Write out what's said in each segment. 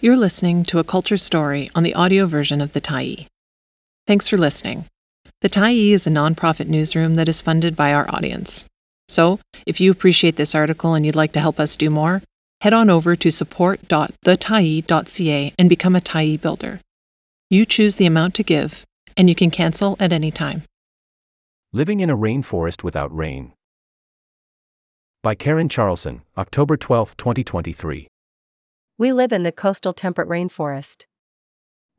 You're listening to a culture story on the audio version of The Tyee. Thanks for listening. The Tyee is a nonprofit newsroom that is funded by our audience. So, if you appreciate this article and you'd like to help us do more, head on over to support.thetyee.ca and become a Tyee builder. You choose the amount to give, and you can cancel at any time. Living in a Rainforest Without Rain. By Karen Charleson, October 12, 2023. We live in the coastal temperate rainforest.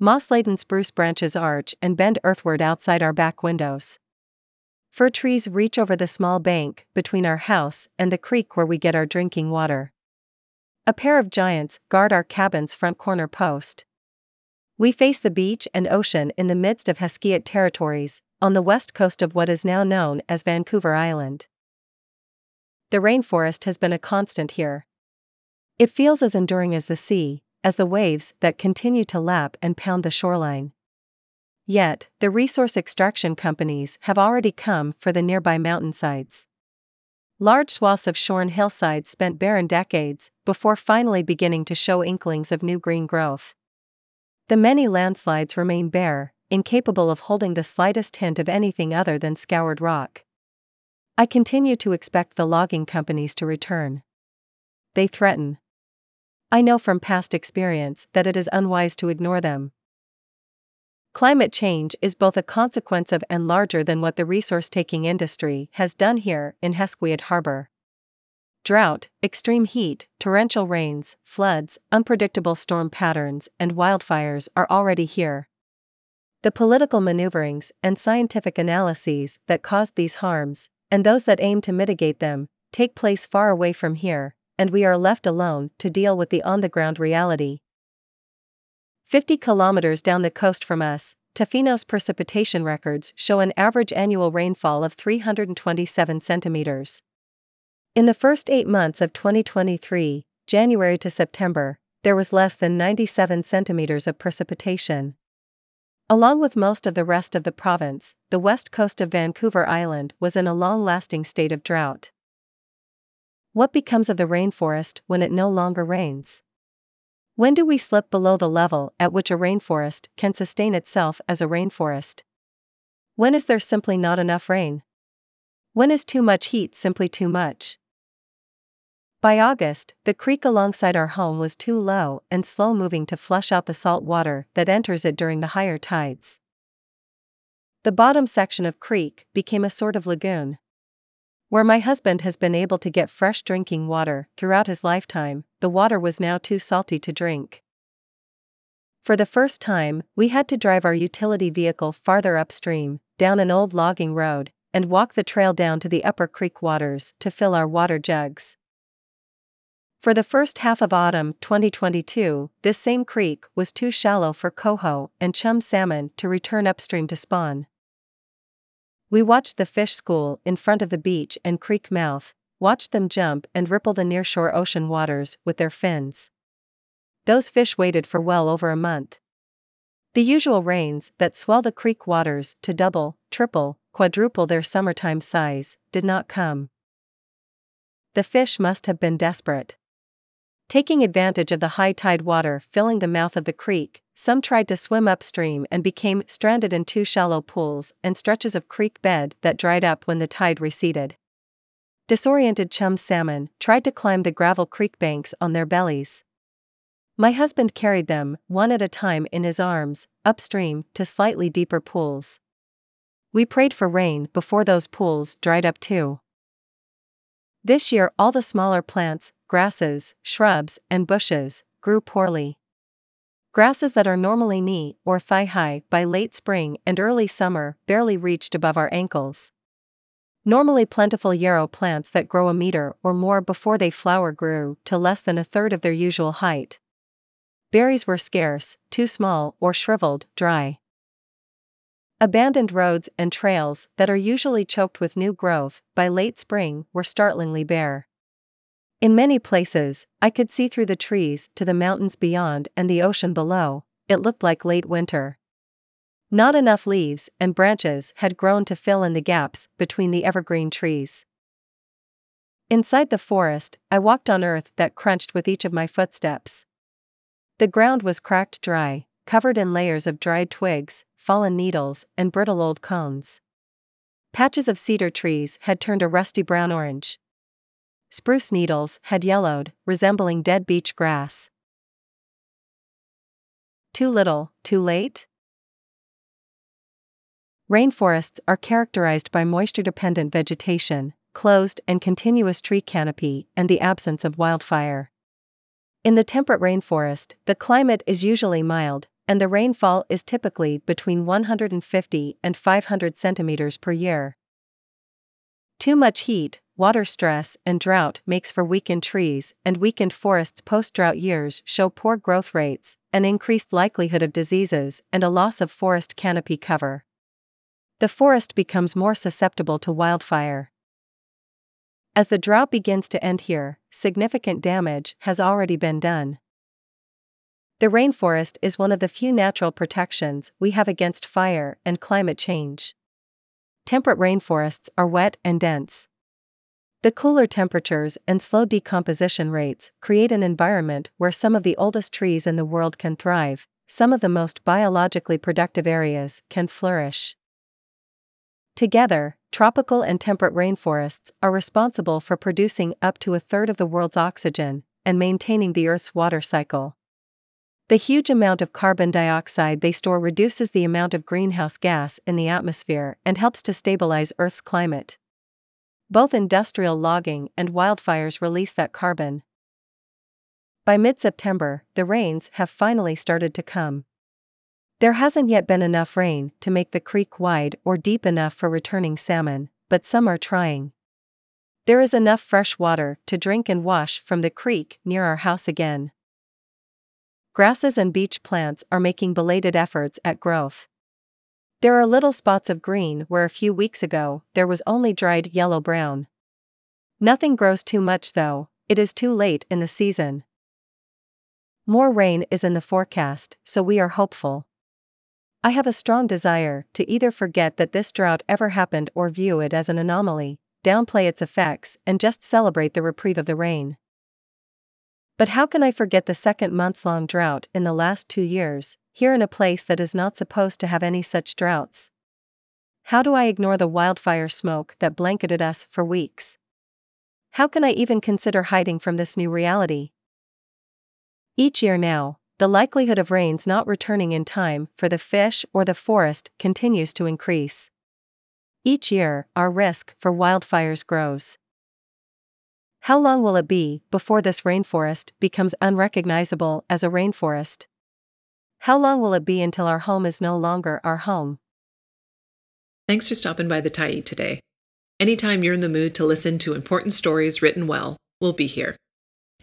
Moss laden spruce branches arch and bend earthward outside our back windows. Fir trees reach over the small bank between our house and the creek where we get our drinking water. A pair of giants guard our cabin's front corner post. We face the beach and ocean in the midst of Hesquiaht territories, on the west coast of what is now known as Vancouver Island. The rainforest has been a constant here. It feels as enduring as the sea, as the waves that continue to lap and pound the shoreline. Yet, the resource extraction companies have already come for the nearby mountainsides. Large swaths of shorn hillsides spent barren decades before finally beginning to show inklings of new green growth. The many landslides remain bare, incapable of holding the slightest hint of anything other than scoured rock. I continue to expect the logging companies to return. They threaten. I know from past experience that it is unwise to ignore them. Climate change is both a consequence of and larger than what the resource taking industry has done here in Hesquiaht Harbor. Drought, extreme heat, torrential rains, floods, unpredictable storm patterns, and wildfires are already here. The political maneuverings and scientific analyses that caused these harms, and those that aim to mitigate them, take place far away from here, and we are left alone to deal with the on the ground reality. 50 kilometers down the coast from us, Tofino's precipitation records show an average annual rainfall of 327 centimeters. In the first eight months of 2023, January to September, there was less than 97 centimeters of precipitation. Along with most of the rest of the province, the west coast of Vancouver Island was in a long lasting state of drought. What becomes of the rainforest when it no longer rains? When do we slip below the level at which a rainforest can sustain itself as a rainforest? When is there simply not enough rain? When is too much heat simply too much? By August, the creek alongside our home was too low and slow moving to flush out the salt water that enters it during the higher tides. The bottom section of creek became a sort of lagoon. Where my husband has been able to get fresh drinking water throughout his lifetime, the water was now too salty to drink. For the first time, we had to drive our utility vehicle farther upstream, down an old logging road, and walk the trail down to the upper creek waters to fill our water jugs. For the first half of autumn 2022, this same creek was too shallow for coho and chum salmon to return upstream to spawn. We watched the fish school in front of the beach and creek mouth, watched them jump and ripple the nearshore ocean waters with their fins. Those fish waited for well over a month. The usual rains that swell the creek waters to double, triple, quadruple their summertime size did not come. The fish must have been desperate. Taking advantage of the high tide water filling the mouth of the creek, some tried to swim upstream and became stranded in two shallow pools and stretches of creek bed that dried up when the tide receded. Disoriented chum salmon tried to climb the gravel creek banks on their bellies. My husband carried them, one at a time in his arms, upstream to slightly deeper pools. We prayed for rain before those pools dried up too. This year, all the smaller plants, grasses, shrubs, and bushes grew poorly. Grasses that are normally knee or thigh high by late spring and early summer barely reached above our ankles. Normally plentiful yarrow plants that grow a meter or more before they flower grew to less than a third of their usual height. Berries were scarce, too small or shriveled, dry. Abandoned roads and trails that are usually choked with new growth by late spring were startlingly bare. In many places, I could see through the trees to the mountains beyond and the ocean below, it looked like late winter. Not enough leaves and branches had grown to fill in the gaps between the evergreen trees. Inside the forest, I walked on earth that crunched with each of my footsteps. The ground was cracked dry, covered in layers of dried twigs, fallen needles, and brittle old cones. Patches of cedar trees had turned a rusty brown orange. Spruce needles had yellowed, resembling dead beach grass. Too little, too late? Rainforests are characterized by moisture dependent vegetation, closed and continuous tree canopy, and the absence of wildfire. In the temperate rainforest, the climate is usually mild, and the rainfall is typically between 150 and 500 centimeters per year. Too much heat, water stress, and drought makes for weakened trees, and weakened forests post drought years show poor growth rates, an increased likelihood of diseases, and a loss of forest canopy cover. The forest becomes more susceptible to wildfire. As the drought begins to end here, significant damage has already been done. The rainforest is one of the few natural protections we have against fire and climate change. Temperate rainforests are wet and dense. The cooler temperatures and slow decomposition rates create an environment where some of the oldest trees in the world can thrive, some of the most biologically productive areas can flourish. Together, tropical and temperate rainforests are responsible for producing up to a third of the world's oxygen and maintaining the Earth's water cycle. The huge amount of carbon dioxide they store reduces the amount of greenhouse gas in the atmosphere and helps to stabilize Earth's climate. Both industrial logging and wildfires release that carbon. By mid September, the rains have finally started to come. There hasn't yet been enough rain to make the creek wide or deep enough for returning salmon, but some are trying. There is enough fresh water to drink and wash from the creek near our house again. Grasses and beach plants are making belated efforts at growth. There are little spots of green where a few weeks ago there was only dried yellow brown. Nothing grows too much though, it is too late in the season. More rain is in the forecast, so we are hopeful. I have a strong desire to either forget that this drought ever happened or view it as an anomaly, downplay its effects, and just celebrate the reprieve of the rain. But how can I forget the second months long drought in the last two years, here in a place that is not supposed to have any such droughts? How do I ignore the wildfire smoke that blanketed us for weeks? How can I even consider hiding from this new reality? Each year now, the likelihood of rains not returning in time for the fish or the forest continues to increase. Each year, our risk for wildfires grows. How long will it be before this rainforest becomes unrecognizable as a rainforest? How long will it be until our home is no longer our home? Thanks for stopping by the Tyee today. Anytime you're in the mood to listen to important stories written well, we'll be here.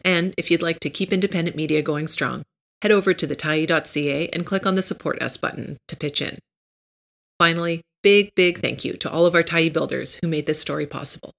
And if you'd like to keep independent media going strong, head over to thetyee.ca and click on the Support Us button to pitch in. Finally, big, big thank you to all of our Tyee builders who made this story possible.